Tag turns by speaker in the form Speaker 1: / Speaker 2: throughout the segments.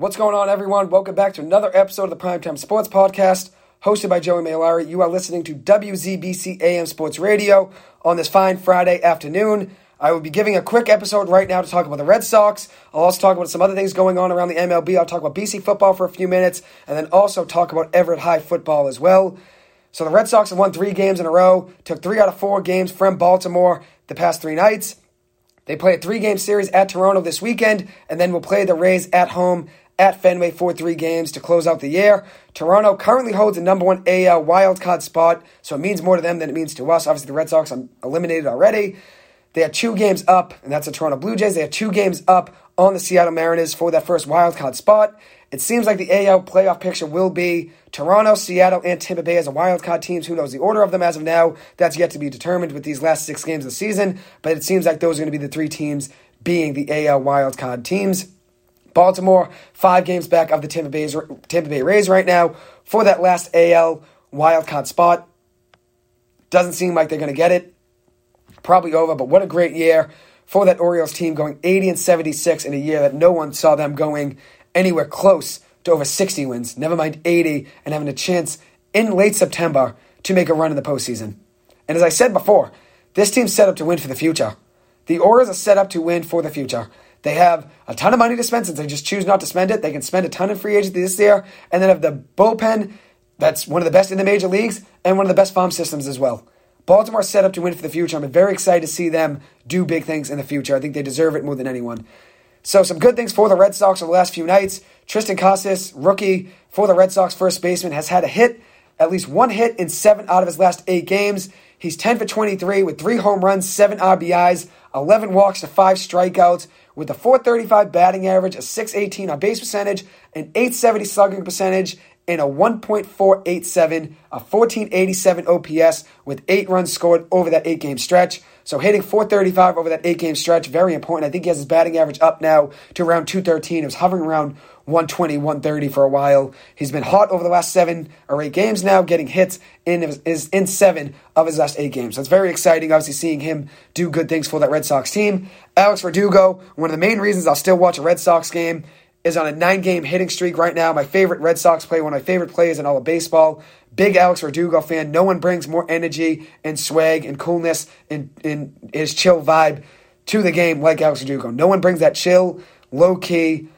Speaker 1: What's going on, everyone? Welcome back to another episode of the Primetime Sports Podcast, hosted by Joey Mailari. You are listening to WZBC AM Sports Radio on this fine Friday afternoon. I will be giving a quick episode right now to talk about the Red Sox. I'll also talk about some other things going on around the MLB. I'll talk about BC football for a few minutes, and then also talk about Everett High football as well. So the Red Sox have won three games in a row, took three out of four games from Baltimore the past three nights. They play a three game series at Toronto this weekend, and then will play the Rays at home at Fenway for three games to close out the year. Toronto currently holds the number one AL wildcard spot, so it means more to them than it means to us. Obviously, the Red Sox are eliminated already. They are two games up, and that's the Toronto Blue Jays. They are two games up on the Seattle Mariners for that first wildcard spot. It seems like the AL playoff picture will be Toronto, Seattle, and Tampa Bay as a wildcard teams. Who knows the order of them as of now? That's yet to be determined with these last six games of the season. But it seems like those are going to be the three teams being the AL wildcard teams. Baltimore, five games back of the Tampa, Bay's, Tampa Bay Rays right now for that last AL wildcard spot. Doesn't seem like they're going to get it. Probably over, but what a great year for that Orioles team going 80 and 76 in a year that no one saw them going anywhere close to over 60 wins, never mind 80, and having a chance in late September to make a run in the postseason. And as I said before, this team's set up to win for the future. The Orioles are set up to win for the future. They have a ton of money to spend since they just choose not to spend it. They can spend a ton of free agency this year, and then have the bullpen that's one of the best in the major leagues and one of the best farm systems as well. Baltimore set up to win for the future. I'm very excited to see them do big things in the future. I think they deserve it more than anyone. So some good things for the Red Sox over the last few nights. Triston Casas, rookie for the Red Sox first baseman, has had a hit, at least one hit in seven out of his last eight games. He's 10 for 23 with three home runs, seven RBIs, 11 walks to five strikeouts, with a 435 batting average, a 618 on base percentage, an 870 slugging percentage, and a 1.487, a 1487 OPS with eight runs scored over that eight game stretch. So hitting 435 over that eight game stretch, very important. I think he has his batting average up now to around 213. It was hovering around 120, 130 for a while. He's been hot over the last seven or eight games now, getting hits in his, in seven of his last eight games. So it's very exciting, obviously, seeing him do good things for that Red Sox team. Alex Verdugo, one of the main reasons I'll still watch a Red Sox game is on a nine game hitting streak right now. My favorite Red Sox player, one of my favorite plays in all of baseball. Big Alex Verdugo fan. No one brings more energy and swag and coolness and, and his chill vibe to the game like Alex Verdugo. No one brings that chill, low key,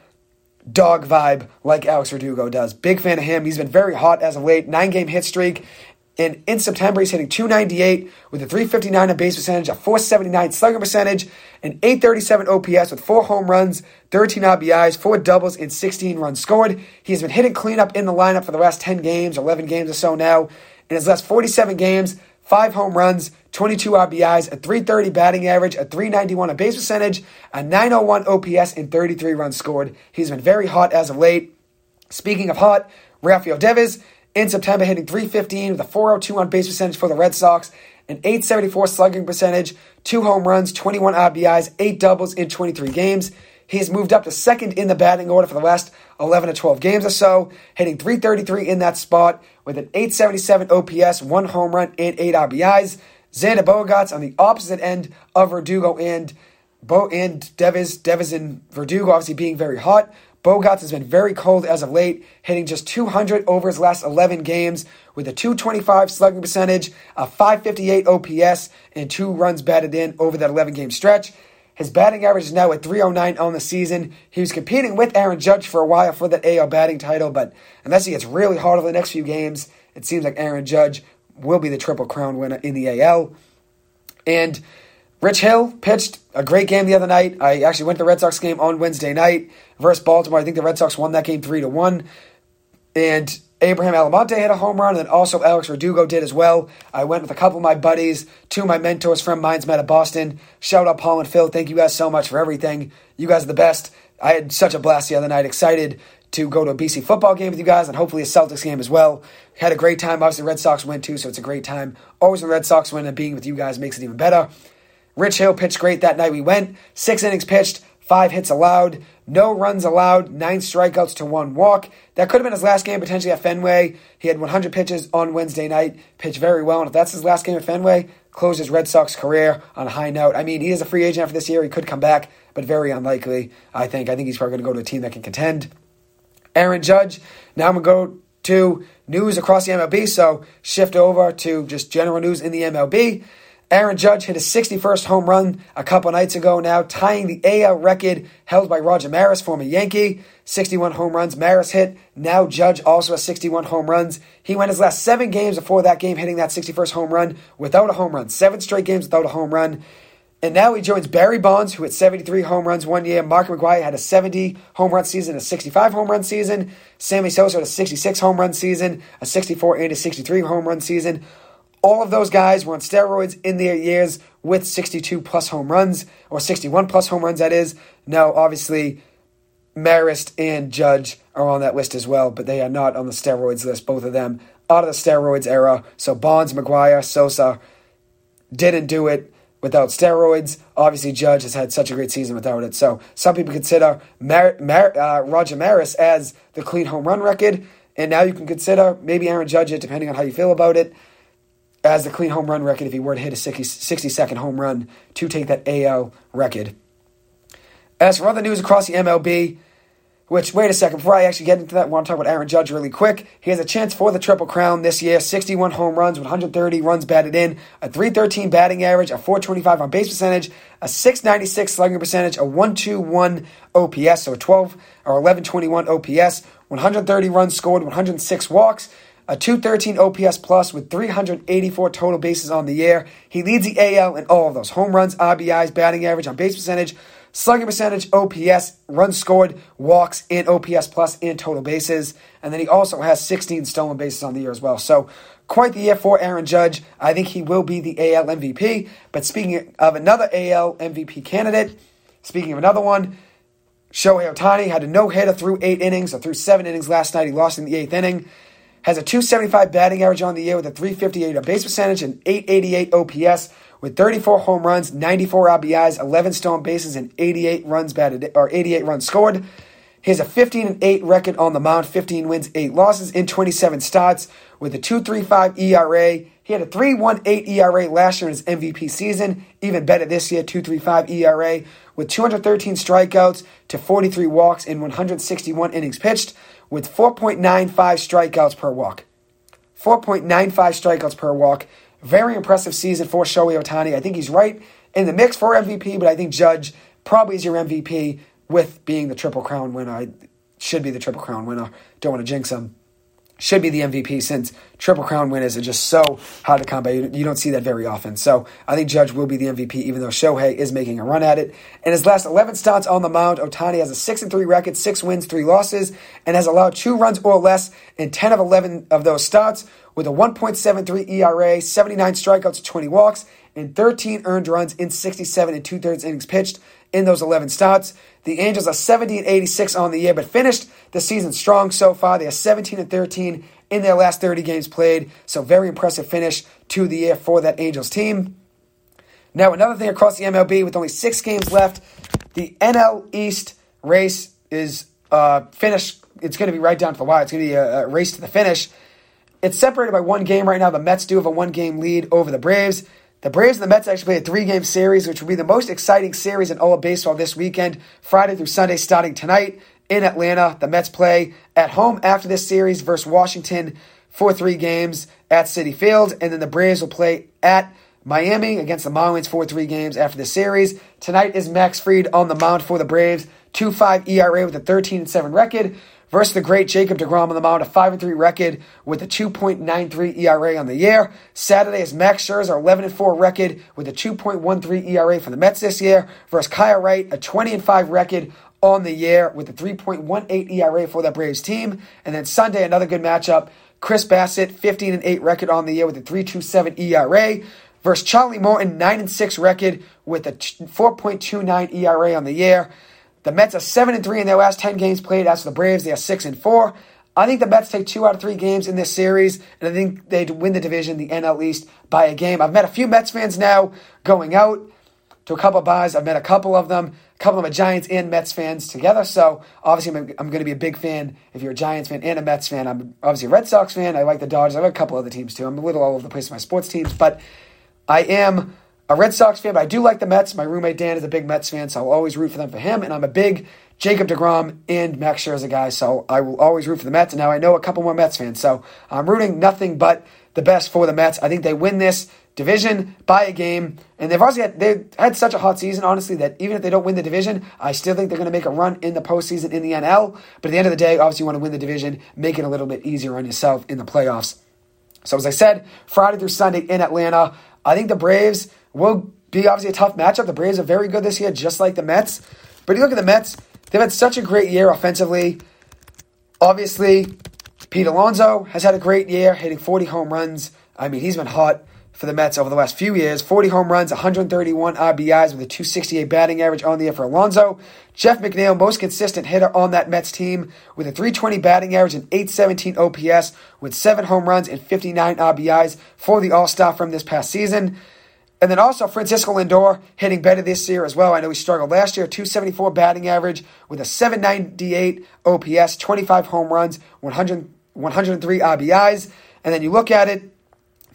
Speaker 1: dog vibe like Alex Verdugo does. Big fan of him. He's been very hot as of late. Nine game hit streak. And in September, he's hitting 298 with a 359 on base percentage, a 479 slugging percentage, an 837 OPS with four home runs, 13 RBIs, four doubles, and 16 runs scored. He has been hitting cleanup in the lineup for the last 10 games, 11 games or so now. In his last 47 games, five home runs, 22 RBIs, a 330 batting average, a 391 on base percentage, a 901 OPS, and 33 runs scored. He's been very hot as of late. Speaking of hot, Rafael Devers in September, hitting 315 with a 402 on base percentage for the Red Sox, an 874 slugging percentage, two home runs, 21 RBIs, eight doubles in 23 games. He's moved up to second in the batting order for the last 11 to 12 games or so, hitting 333 in that spot with an 877 OPS, one home run, and eight RBIs. Xander Bogaerts on the opposite end of Verdugo and Bo and Devers, Devers and Verdugo obviously being very hot. Bogaerts has been very cold as of late, hitting just 200 over his last 11 games with a 225 slugging percentage, a 558 OPS, and two runs batted in over that 11 game stretch. His batting average is now at 309 on the season. He was competing with Aaron Judge for a while for that AL batting title, but unless he gets really hard over the next few games, it seems like Aaron Judge will be the Triple Crown winner in the AL. And Rich Hill pitched a great game the other night. I actually went to the Red Sox game on Wednesday night versus Baltimore. I think the Red Sox won that game three to one. And Abraham Almonte hit a home run, and then also Alex Verdugo did as well. I went with a couple of my buddies, two of my mentors from Minds Met at Boston. Shout out Paul and Phil. Thank you guys so much for everything. You guys are the best. I had such a blast the other night. Excited to go to a BC football game with you guys and hopefully a Celtics game as well. Had a great time. Obviously, Red Sox win too, so it's a great time. Always when Red Sox win and being with you guys makes it even better. Rich Hill pitched great that night. We went six innings pitched, five hits allowed, no runs allowed, nine strikeouts to one walk. That could have been his last game potentially at Fenway. He had 100 pitches on Wednesday night, pitched very well. And if that's his last game at Fenway, close his Red Sox career on a high note. I mean, he is a free agent after this year. He could come back, but very unlikely, I think. I think he's probably going to go to a team that can contend. Aaron Judge. Now I'm going to go to news across the MLB, so shift over to just general news in the MLB. Aaron Judge hit his 61st home run a couple nights ago now, tying the AL record held by Roger Maris, former Yankee. 61 home runs. Maris hit. Now Judge also has 61 home runs. He went his last seven games before that game hitting that 61st home run without a home run. Seven straight games without a home run. And now he joins Barry Bonds, who hit 73 home runs one year. Mark McGwire had a 70 home run season, a 65 home run season. Sammy Sosa had a 66 home run season, a 64 and a 63 home run season. All of those guys were on steroids in their years with 62 plus home runs, or 61 plus home runs, that is. Now, obviously, Maris and Judge are on that list as well, but they are not on the steroids list, both of them out of the steroids era. So Bonds, McGwire, Sosa didn't do it without steroids. Obviously, Judge has had such a great season without it. So some people consider Mar- Mar- uh, Roger Maris as the clean home run record, and now you can consider maybe Aaron Judge it, depending on how you feel about it as the clean home run record if he were to hit a 60, 60 second home run to take that AL record. As for other news across the MLB, which, wait a second, before I actually get into that, I want to talk about Aaron Judge really quick. He has a chance for the Triple Crown this year 61 home runs, 130 runs batted in, a 313 batting average, a 425 on base percentage, a 696 slugging percentage, a 121 OPS, so a 12 or 1121 OPS, 130 runs scored, 106 walks a 213 OPS plus with 384 total bases on the year. He leads the AL in all of those home runs, RBIs, batting average, on base percentage, slugging percentage, OPS, runs scored, walks, and OPS plus and total bases. And then he also has 16 stolen bases on the year as well. So quite the year for Aaron Judge. I think he will be the AL MVP. But speaking of another AL MVP candidate, speaking of another one, Shohei Ohtani had a no hitter through eight innings or through seven innings last night. He lost in the eighth inning has a 275 batting average on the year with a 358 on base percentage and 888 OPS with 34 home runs, 94 RBIs, 11 stolen bases, and 88 runs batted or 88 runs scored. He has a 15 and 8 record on the mound, 15 wins, 8 losses in 27 starts with a 2.35 ERA. He had a 3.18 ERA last year in his MVP season, even better this year, 2.35 ERA with 213 strikeouts to 43 walks in 161 innings pitched with 4.95 strikeouts per walk. 4.95 strikeouts per walk. Very impressive season for Shohei Ohtani. I think he's right in the mix for MVP, but I think Judge probably is your MVP with being the Triple Crown winner. I should be the Triple Crown winner. Don't want to jinx him should be the MVP since Triple Crown winners are just so hard to come by. You don't see that very often. So I think Judge will be the MVP, even though Shohei is making a run at it. In his last 11 starts on the mound, Ohtani has a 6 and 3 record, 6 wins, 3 losses, and has allowed 2 runs or less in 10 of 11 of those starts with a 1.73 ERA, 79 strikeouts, 20 walks, and 13 earned runs in 67 and two thirds innings pitched in those 11 starts. The Angels are 70 and 86 on the year, but finished the season strong so far. They are 17 and 13 in their last 30 games played. So very impressive finish to the year for that Angels team. Now another thing across the MLB with only six games left, the NL East race is uh, finished. It's going to be right down to the wire. It's going to be a, a race to the finish. It's separated by one game right now. The Mets do have a one game lead over the Braves. The Braves and the Mets actually play a three game series, which will be the most exciting series in all of baseball this weekend, Friday through Sunday, starting tonight in Atlanta. The Mets play at home after this series versus Washington for three games at Citi Field, and then the Braves will play at Miami against the Marlins for three games after the series. Tonight is Max Fried on the mound for the Braves, 2 5 ERA with a 13 7 record versus the great Jacob DeGrom on the mound, a 5 3 record with a 2.93 ERA on the year. Saturday is Max Scherzer, 11 4 record with a 2.13 ERA for the Mets this year versus Kyle Wright, a 20 5 record on the year with a 3.18 ERA for that Braves team. And then Sunday, another good matchup. Chris Bassitt, 15 8 record on the year with a 3.27 ERA versus Charlie Morton, 9 6 record with a 4.29 ERA on the year. The Mets are seven and three in their last ten games played. As for the Braves, they are six and four. I think the Mets take two out of three games in this series, and I think they'd win the division, the NL East, by a game. I've met a few Mets fans now going out to a couple of bars. I've met a couple of them, a couple of Giants and Mets fans together. So obviously, I'm, I'm going to be a big fan. If you're a Giants fan and a Mets fan, I'm obviously a Red Sox fan. I like the Dodgers. I like a couple other teams too. I'm a little all over the place with my sports teams, but I am a Red Sox fan, but I do like the Mets. My roommate Dan is a big Mets fan, so I'll always root for them for him. And I'm a big Jacob DeGrom and Max Scherzer guy, so I will always root for the Mets. And now I know a couple more Mets fans, so I'm rooting nothing but the best for the Mets. I think they win this division by a game, and they've also had, they've had such a hot season, honestly, that even if they don't win the division, I still think they're going to make a run in the postseason in the NL. But at the end of the day, obviously, you want to win the division, make it a little bit easier on yourself in the playoffs. So as I said, Friday through Sunday in Atlanta, I think the Braves will be obviously a tough matchup. The Braves are very good this year, just like the Mets. But you look at the Mets, they've had such a great year offensively. Obviously, Pete Alonso has had a great year, hitting 40 home runs. I mean, he's been hot for the Mets over the last few years. 40 home runs, 131 RBIs with a 268 batting average on the year for Alonso. Jeff McNeil, most consistent hitter on that Mets team with a 320 batting average and 817 OPS with 7 home runs and 59 RBIs for the All-Star from this past season. And then also Francisco Lindor hitting better this year as well. I know he struggled last year, 274 batting average with a 798 OPS, 25 home runs, 100, 103 RBIs. And then you look at it,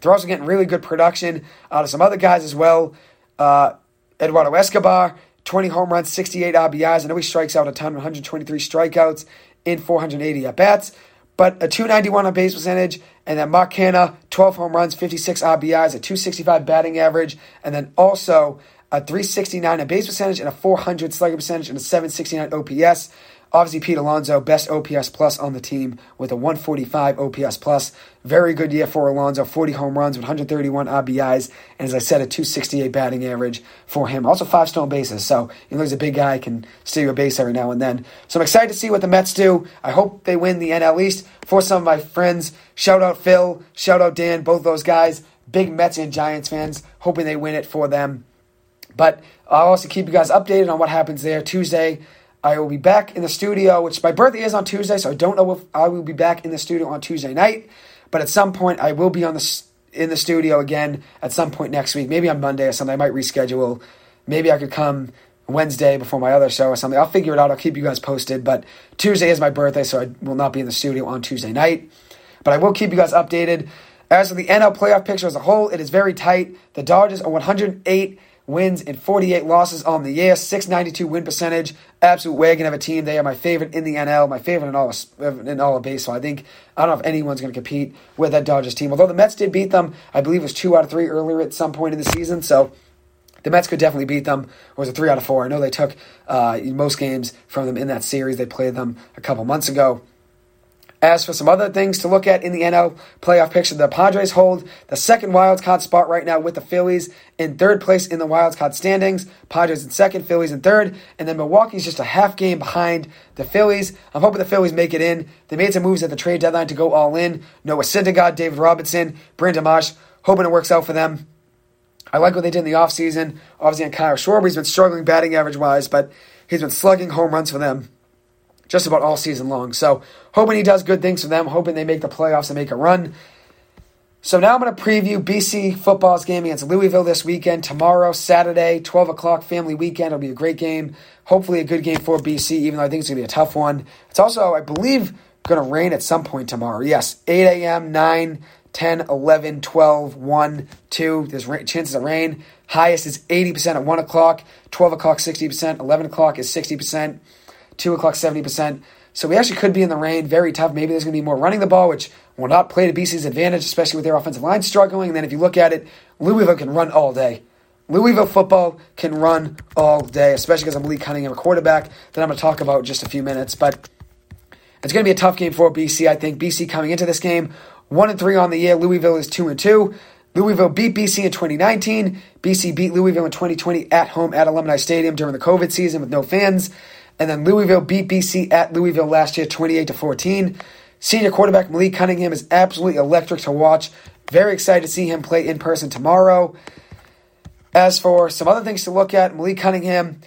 Speaker 1: they're also getting really good production out of some other guys as well. Uh, Eduardo Escobar, 20 home runs, 68 RBIs. I know he strikes out a ton, 123 strikeouts in 480 at bats, but a 291 on base percentage. And then Mark Canha, 12 home runs, 56 RBIs, a 265 batting average, and then also a 369 on base percentage and a 400 slugging percentage and a 769 OPS. Obviously, Pete Alonso, best OPS plus on the team with a 145 OPS plus. Very good year for Alonso, 40 home runs with 131 RBIs, and as I said, a 268 batting average for him. Also, five stolen bases, so he's a big guy, can steal a base every now and then. So I'm excited to see what the Mets do. I hope they win the NL East. For some of my friends, shout out Phil, shout out Dan, both those guys, big Mets and Giants fans, hoping they win it for them. But I'll also keep you guys updated on what happens there Tuesday. I will be back in the studio, which my birthday is on Tuesday, so I don't know if I will be back in the studio on Tuesday night. But at some point, I will be on the in the studio again at some point next week. Maybe on Monday or something. I might reschedule. Maybe I could come Wednesday before my other show or something. I'll figure it out. I'll keep you guys posted. But Tuesday is my birthday, so I will not be in the studio on Tuesday night. But I will keep you guys updated. As for the NL playoff picture as a whole, it is very tight. The Dodgers are 108 wins and 48 losses on the year, 692 win percentage. Absolute wagon of a team. They are my favorite in the NL, my favorite in all of, in all of baseball. I think I don't know if anyone's going to compete with that Dodgers team. Although the Mets did beat them, I believe it was two out of three earlier at some point in the season. So the Mets could definitely beat them. Or was it three out of four? I know they took uh, most games from them in that series. They played them a couple months ago. As for some other things to look at in the NL playoff picture, the Padres hold the second wild card spot right now with the Phillies in third place in the wild card standings. Padres in second, Phillies in third, and then Milwaukee's just a half game behind the Phillies. I'm hoping the Phillies make it in. They made some moves at the trade deadline to go all in. Noah Syndergaard, David Robertson, Brandon Marsh. Hoping it works out for them. I like what they did in the offseason. Obviously, on Kyle Schwarber, he's been struggling batting average wise, but he's been slugging home runs for them just about all season long. So hoping he does good things for them, hoping they make the playoffs and make a run. So now I'm going to preview BC football's game against Louisville this weekend. Tomorrow, Saturday, 12 o'clock family weekend. It'll be a great game. Hopefully a good game for BC, even though I think it's going to be a tough one. It's also, I believe, going to rain at some point tomorrow. Yes, 8 a.m., 9, 10, 11, 12, 1, 2. There's chances of rain. Highest is 80% at 1 o'clock, 12 o'clock, 60%, 11 o'clock is 60%. 2 o'clock 70%. So we actually could be in the rain, very tough. Maybe there's going to be more running the ball, which will not play to BC's advantage, especially with their offensive line struggling. And then if you look at it, Louisville can run all day. Louisville football can run all day, especially because I'm Malik Cunningham, a quarterback that I'm going to talk about in just a few minutes. But it's going to be a tough game for BC. I think BC coming into this game, one and three on the year. Louisville is two and two. Louisville beat BC in 2019. BC beat Louisville in 2020 at home at Alumni Stadium during the COVID season with no fans. And then Louisville beat BC at Louisville last year, 28 to 14. Senior quarterback Malik Cunningham is absolutely electric to watch. Very excited to see him play in person tomorrow. As for some other things to look at, Malik Cunningham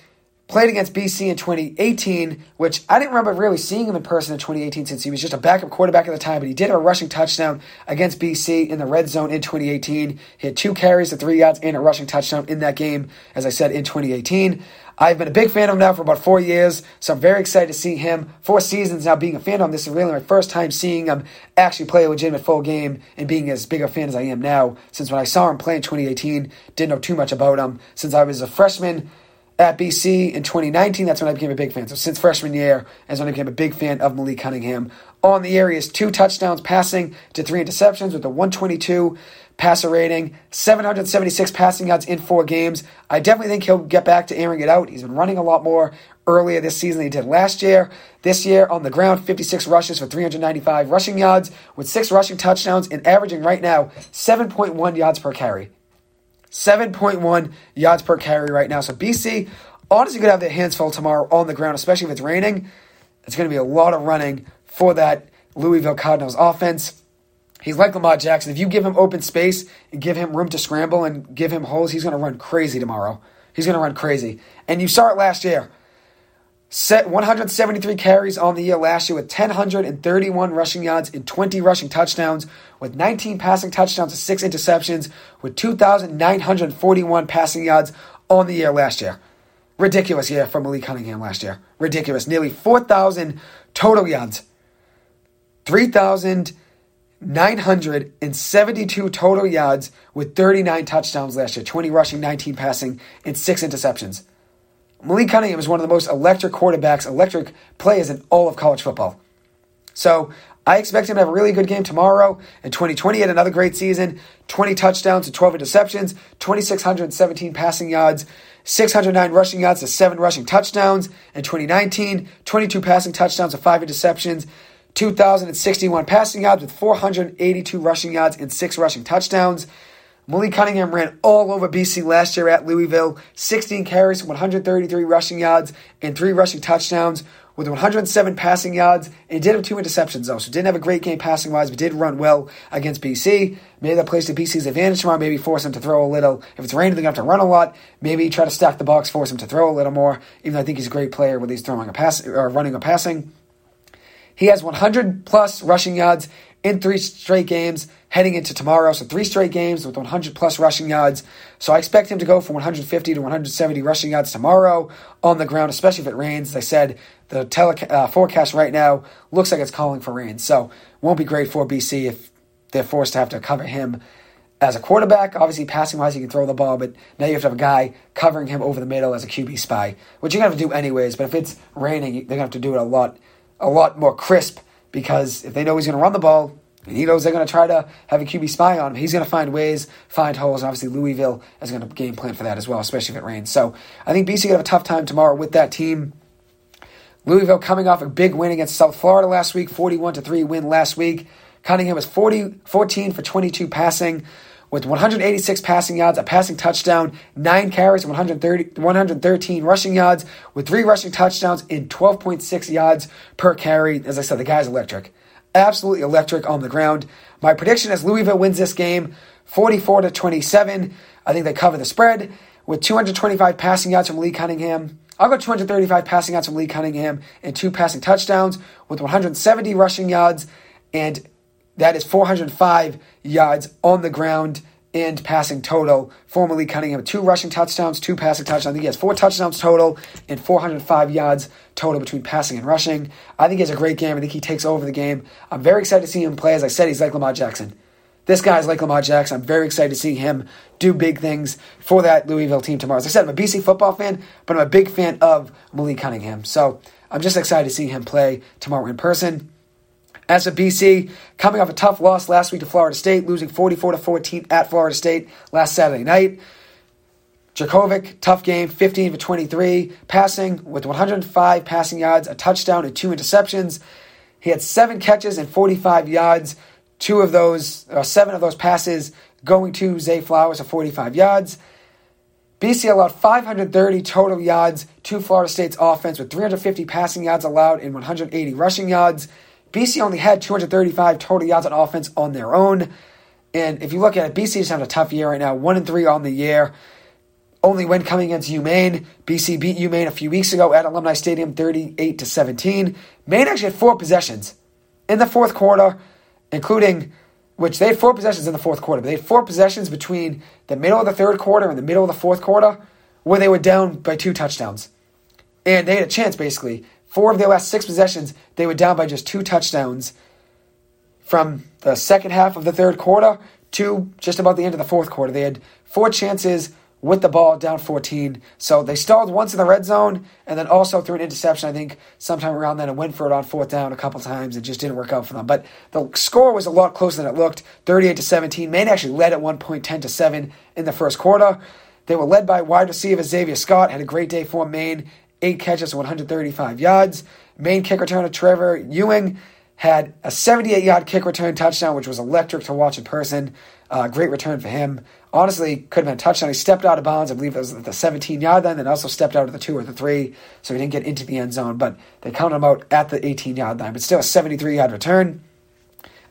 Speaker 1: played against BC in 2018, which I didn't remember really seeing him in person in 2018 since he was just a backup quarterback at the time, but he did have a rushing touchdown against BC in the red zone in 2018. He had two carries to three yards and a rushing touchdown in that game, as I said, in 2018. I've been a big fan of him now for about four years, so I'm very excited to see him. Four seasons now being a fan of him. This is really my first time seeing him actually play a legitimate full game and being as big a fan as I am now. Since when I saw him play in 2018, didn't know too much about him. Since I was a freshman at BC in 2019, that's when I became a big fan. So since freshman year is when I became a big fan of Malik Cunningham. On the area is two touchdowns passing to three interceptions with a 122 passer rating, 776 passing yards in four games. I definitely think he'll get back to airing it out. He's been running a lot more earlier this season than he did last year. This year on the ground, 56 rushes for 395 rushing yards with six rushing touchdowns and averaging right now 7.1 yards per carry. 7.1 yards per carry right now. So BC honestly could have their hands full tomorrow on the ground, especially if it's raining. It's going to be a lot of running for that Louisville Cardinals offense. He's like Lamar Jackson. If you give him open space and give him room to scramble and give him holes, he's going to run crazy tomorrow. He's going to run crazy. And you saw it last year. Set 173 carries on the year last year with 1,031 rushing yards and 20 rushing touchdowns, with 19 passing touchdowns and 6 interceptions, with 2,941 passing yards on the year last year. Ridiculous year for Malik Cunningham last year. Ridiculous. Nearly 4,000 total yards. 3,000 972 total yards with 39 touchdowns last year 20 rushing, 19 passing, and 6 interceptions. Malik Cunningham is one of the most electric quarterbacks, electric players in all of college football. So I expect him to have a really good game tomorrow. In 2020, he had another great season 20 touchdowns and 12 interceptions, 2,617 passing yards, 609 rushing yards to 7 rushing touchdowns. In 2019, 22 passing touchdowns to 5 interceptions. 2,061 passing yards with 482 rushing yards and six rushing touchdowns. Malik Cunningham ran all over BC last year at Louisville, 16 carries, 133 rushing yards, and three rushing touchdowns with 107 passing yards. And he did have two interceptions, though, so didn't have a great game passing wise, but did run well against BC. Maybe that plays to BC's advantage tomorrow. Maybe force him to throw a little. If it's raining, they're going to have to run a lot. Maybe try to stack the box, force him to throw a little more, even though I think he's a great player whether he's throwing a pass or running or passing. He has 100 plus rushing yards in three straight games heading into tomorrow. So three straight games with 100 plus rushing yards. So I expect him to go from 150 to 170 rushing yards tomorrow on the ground, especially if it rains. As I said, the tele- uh, forecast right now looks like it's calling for rain. So won't be great for BC if they're forced to have to cover him as a quarterback. Obviously, passing wise, he can throw the ball, but now you have to have a guy covering him over the middle as a QB spy, which you're to have to do anyways. But if it's raining, they're to have to do it a lot a lot more crisp because if they know he's going to run the ball, and he knows they're going to try to have a QB spy on him. He's going to find ways, find holes, and obviously Louisville is going to game plan for that as well, especially if it rains. So I think BC going to have a tough time tomorrow with that team. Louisville coming off a big win against South Florida last week, 41 to 3 win last week. Cunningham was 40, 14 for 22 passing with 186 passing yards, a passing touchdown, nine carries, 130, 113 rushing yards, with three rushing touchdowns in 12.6 yards per carry. As I said, the guy's electric. Absolutely electric on the ground. My prediction is Louisville wins this game 44 to 27. I think they cover the spread with 225 passing yards from Lee Cunningham. I'll go 235 passing yards from Lee Cunningham and two passing touchdowns with 170 rushing yards and that is 405 yards on the ground and passing total. For Malik Cunningham, two rushing touchdowns, two passing touchdowns. I think he has four touchdowns total and 405 yards total between passing and rushing. I think he has a great game. I think he takes over the game. I'm very excited to see him play. As I said, he's like Lamar Jackson. This guy is like Lamar Jackson. I'm very excited to see him do big things for that Louisville team tomorrow. As I said, I'm a BC football fan, but I'm a big fan of Malik Cunningham. So I'm just excited to see him play tomorrow in person. As a BC, coming off a tough loss last week to Florida State, losing 44 to 14 at Florida State last Saturday night. Jurkovec, tough game, 15 for 23, passing with 105 passing yards, a touchdown, and two interceptions. He had seven catches and 45 yards. Two of those, or seven of those passes going to Zay Flowers for 45 yards. BC allowed 530 total yards to Florida State's offense with 350 passing yards allowed and 180 rushing yards. BC only had 235 total yards on offense on their own. And if you look at it, BC is having a tough year right now, one and three on the year. only win coming against UMaine. BC beat UMaine a few weeks ago at Alumni Stadium 38 to 17. Maine actually had four possessions in the fourth quarter, including which they had four possessions in the fourth quarter, but they had four possessions between the middle of the third quarter and the middle of the fourth quarter where they were down by two touchdowns. And they had a chance basically. Four of their last six possessions, they were down by just two touchdowns from the second half of the third quarter to just about the end of the fourth quarter. They had four chances with the ball down 14. So they stalled once in the red zone and then also threw an interception, I think, sometime around then and went for it on fourth down a couple times. It just didn't work out for them. But the score was a lot closer than it looked 38 to 17. Maine actually led at one point 10 to 7 in the first quarter. They were led by wide receiver Xavier Scott, had a great day for Maine, eight catches, 135 yards. Maine kick returner Trevor Ewing had a 78 yard kick return touchdown, which was electric to watch in person. Uh, great return for him. Honestly, could have been a touchdown. He stepped out of bounds. I believe it was at the 17 yard line, then also stepped out of the two or the three, so he didn't get into the end zone. But they counted him out at the 18 yard line. But still a 73 yard return.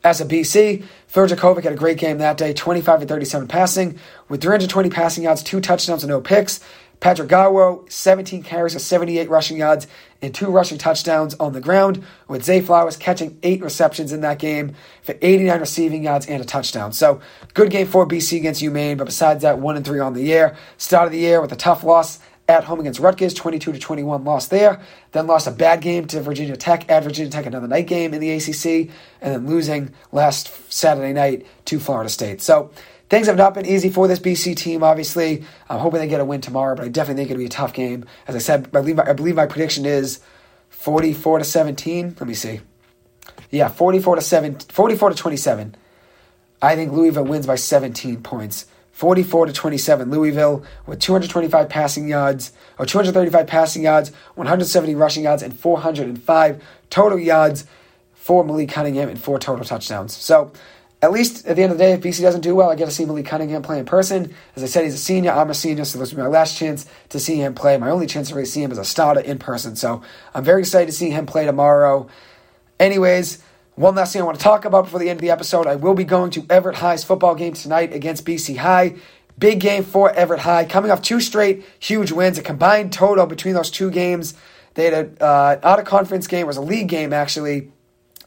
Speaker 1: As a BC, Jurkovec had a great game that day, 25 to 37 passing, with 320 passing yards, two touchdowns, and no picks. Patrick Garwo, 17 carries for 78 rushing yards and two rushing touchdowns on the ground, with Zay Flowers catching eight receptions in that game for 89 receiving yards and a touchdown. So, good game for BC against UMaine, but besides that, 1 and 3 on the year. Start of the year with a tough loss at home against Rutgers, 22 to 21 loss there. Then lost a bad game to Virginia Tech at Virginia Tech, another night game in the ACC, and then losing last Saturday night to Florida State. So, Things have not been easy for this BC team, obviously. I'm hoping they get a win tomorrow, but I definitely think it'll be a tough game. As I said, I believe, I believe my prediction is 44 to 17. Let me see. Yeah, 44 to 7, 44 to 27. I think Louisville wins by 17 points. 44 to 27. Louisville with 225 passing yards, or 235 passing yards, 170 rushing yards, and 405 total yards for Malik Cunningham and four total touchdowns. So at least at the end of the day, if BC doesn't do well, I get to see Malik Cunningham play in person. As I said, he's a senior. I'm a senior, so this will be my last chance to see him play. My only chance to really see him as a starter in person. So I'm very excited to see him play tomorrow. Anyways, one last thing I want to talk about before the end of the episode. I will be going to Everett High's football game tonight against BC High. Big game for Everett High, coming off two straight huge wins. A combined total between those two games. They had a uh, out of conference game, it was a league game actually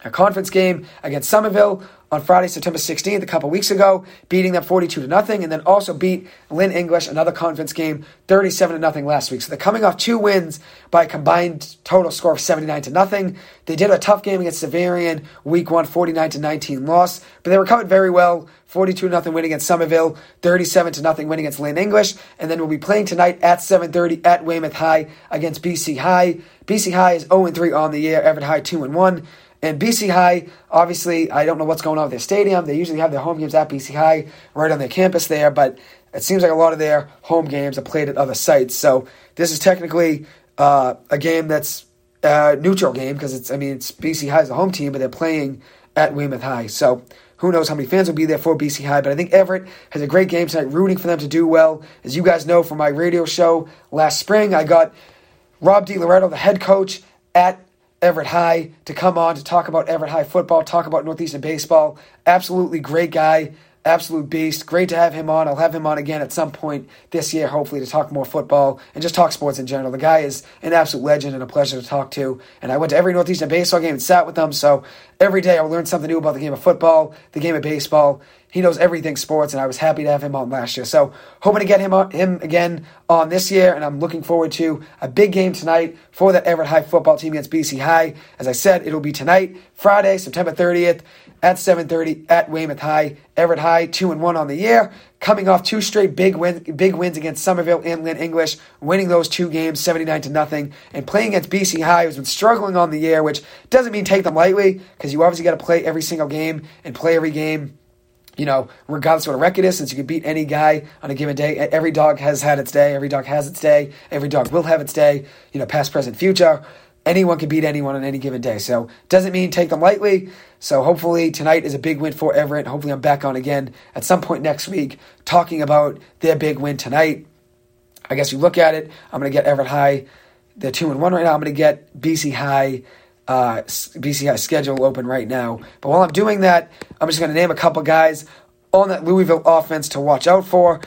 Speaker 1: a conference game against Somerville on Friday, September 16th, a couple weeks ago, beating them 42 to nothing, and then also beat Lynn English, another conference game, 37 to nothing last week. So they're coming off two wins by a combined total score of 79 to nothing. They did a tough game against Xaverian, week one, 49 to 19 loss, but they recovered very well. 42 to nothing win against Somerville, 37 to nothing win against Lynn English, and then we'll be playing tonight at 7:30 at Weymouth High against BC High. BC High is 0 3 on the year, Everett High 2 and 1. And BC High, obviously, I don't know what's going on with their stadium. They usually have their home games at BC High, right on their campus there, but it seems like a lot of their home games are played at other sites. So this is technically uh, a game that's a neutral game because it's, I mean, it's BC High's the home team, but they're playing at Weymouth High. So who knows how many fans will be there for BC High, but I think Everett has a great game tonight, rooting for them to do well. As you guys know from my radio show last spring, I got Rob DiLoretto, the head coach at Everett High to come on to talk about Everett High football, talk about Northeastern baseball. Absolutely great guy, absolute beast. Great to have him on. I'll have him on again at some point this year, hopefully, to talk more football and just talk sports in general. The guy is an absolute legend and a pleasure to talk to. And I went to every Northeastern baseball game and sat with them, so every day I learn something new about the game of football, the game of baseball, he knows everything sports, and I was happy to have him on last year. So hoping to get him on, him again on this year, and I'm looking forward to a big game tonight for that Everett High football team against BC High. As I said, it'll be tonight, Friday, September 30th at 7:30 at Weymouth High. Everett High two and one on the year, coming off two straight big win, big wins against Somerville and Lynn English, winning those two games 79 to nothing, and playing against BC High, who's been struggling on the year, which doesn't mean take them lightly because you obviously got to play every single game and play every game you know, regardless of what a record is, since you can beat any guy on a given day. Every dog has had its day. Every dog has its day. Every dog will have its day. You know, past, present, future. Anyone can beat anyone on any given day. So doesn't mean take them lightly. So hopefully tonight is a big win for Everett. Hopefully I'm back on again at some point next week talking about their big win tonight. I guess you look at it. I'm going to get Everett High. They're two and one right now. I'm going to get BC High uh, BC has schedule open right now. But while I'm doing that, I'm just going to name a couple guys on that Louisville offense to watch out for.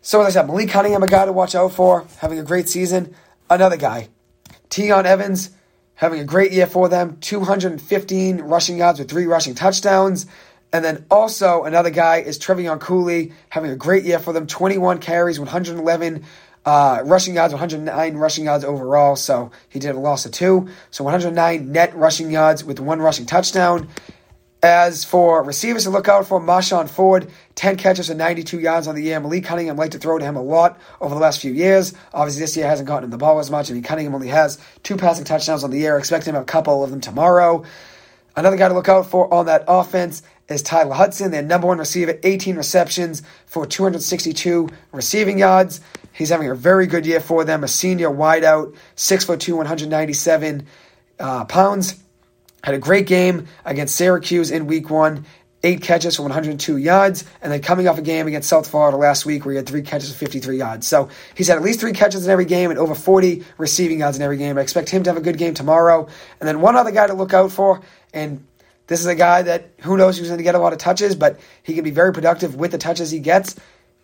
Speaker 1: So, as I said, Malik Cunningham, a guy to watch out for, having a great season. Another guy, Tiyon Evans, having a great year for them 215 rushing yards with three rushing touchdowns. And then also another guy is Trevion Cooley, having a great year for them 21 carries, 111 uh, rushing yards, 109 rushing yards overall. So he did a loss of two. So 109 net rushing yards with one rushing touchdown. As for receivers to look out for, Marshon Ford, 10 catches and 92 yards on the year. Malik Cunningham like to throw to him a lot over the last few years. Obviously, this year hasn't gotten him the ball as much. I mean, Cunningham only has two passing touchdowns on the year. Expect him to have a couple of them tomorrow. Another guy to look out for on that offense is Tyler Hudson, their number one receiver, 18 receptions for 262 receiving yards. He's having a very good year for them. A senior wideout, 6'2", 197 uh, pounds. Had a great game against Syracuse in week one. Eight catches for 102 yards, and then coming off a game against South Florida last week where he had three catches for 53 yards. So he's had at least three catches in every game and over 40 receiving yards in every game. I expect him to have a good game tomorrow. And then one other guy to look out for, and this is a guy that who knows who's going to get a lot of touches, but he can be very productive with the touches he gets.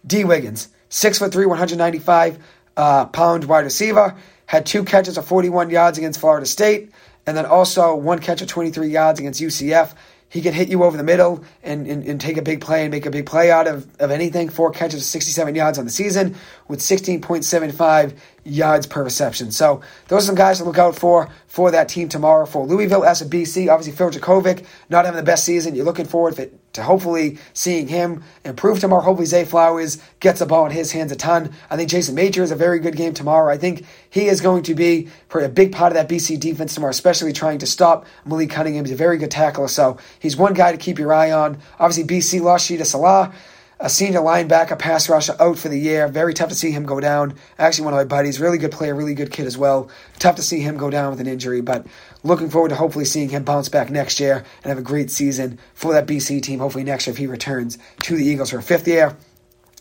Speaker 1: Dee Wiggins, six foot three, 195 uh, pound wide receiver, had two catches of 41 yards against Florida State, and then also one catch of 23 yards against UCF. He can hit you over the middle and, and, and, take a big play and make a big play out of, of anything. Four catches, 67 yards on the season with 16.75 yards per reception. So those are some guys to look out for for that team tomorrow. For Louisville as a BC, obviously Phil Jurkovec not having the best season. You're looking forward to, to hopefully seeing him improve tomorrow. Hopefully Zay Flowers gets the ball in his hands a ton. I think Jason Major is a very good game tomorrow. I think he is going to be a big part of that BC defense tomorrow, especially trying to stop Malik Cunningham. He's a very good tackler, so he's one guy to keep your eye on. Obviously BC lost Shitta Sillah a senior linebacker, pass rusher, out for the year. Very tough to see him go down. Actually, one of my buddies, really good player, really good kid as well. Tough to see him go down with an injury, but looking forward to hopefully seeing him bounce back next year and have a great season for that BC team. Hopefully next year if he returns to the Eagles for a fifth year.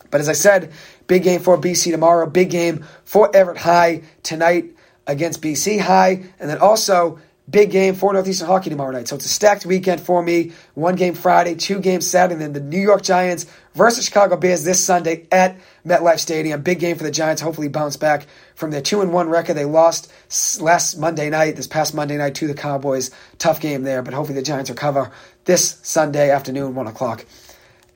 Speaker 1: But as I said, big game for BC tomorrow. Big game for Everett High tonight against BC High, and then also big game for Northeastern Hockey tomorrow night. So it's a stacked weekend for me. One game Friday, two games Saturday, and then the New York Giants versus Chicago Bears this Sunday at MetLife Stadium. Big game for the Giants. Hopefully bounce back from their two and one record. They lost last Monday night, this past Monday night to the Cowboys. Tough game there, but hopefully the Giants recover this Sunday afternoon, one o'clock.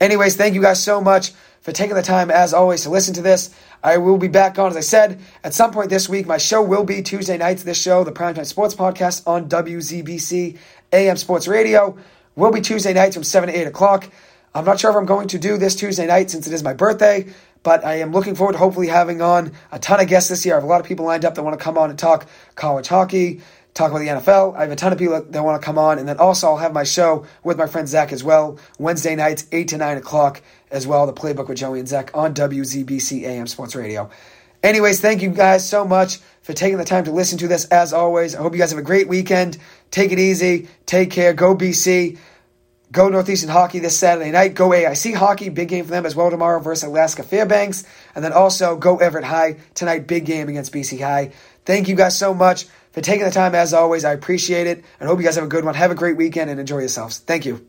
Speaker 1: Anyways, thank you guys so much for taking the time, as always, to listen to this. I will be back on, as I said, at some point this week. My show will be Tuesday nights. This show, the Primetime Sports Podcast on WZBC AM Sports Radio, will be Tuesday nights from 7 to 8 o'clock. I'm not sure if I'm going to do this Tuesday night since it is my birthday, but I am looking forward to hopefully having on a ton of guests this year. I have a lot of people lined up that want to come on and talk college hockey, talk about the NFL. I have a ton of people that want to come on, and then also I'll have my show with my friend Zach as well, Wednesday nights, 8 to 9 o'clock as well, the Playbook with Joey and Zach on WZBC AM Sports Radio. Anyways, thank you guys so much for taking the time to listen to this as always. I hope you guys have a great weekend. Take it easy. Take care. Go BC. Go Northeastern Hockey this Saturday night. Go AIC Hockey, big game for them as well tomorrow versus Alaska Fairbanks. And then also go Everett High tonight, big game against BC High. Thank you guys so much for taking the time as always. I appreciate it and hope you guys have a good one. Have a great weekend and enjoy yourselves. Thank you.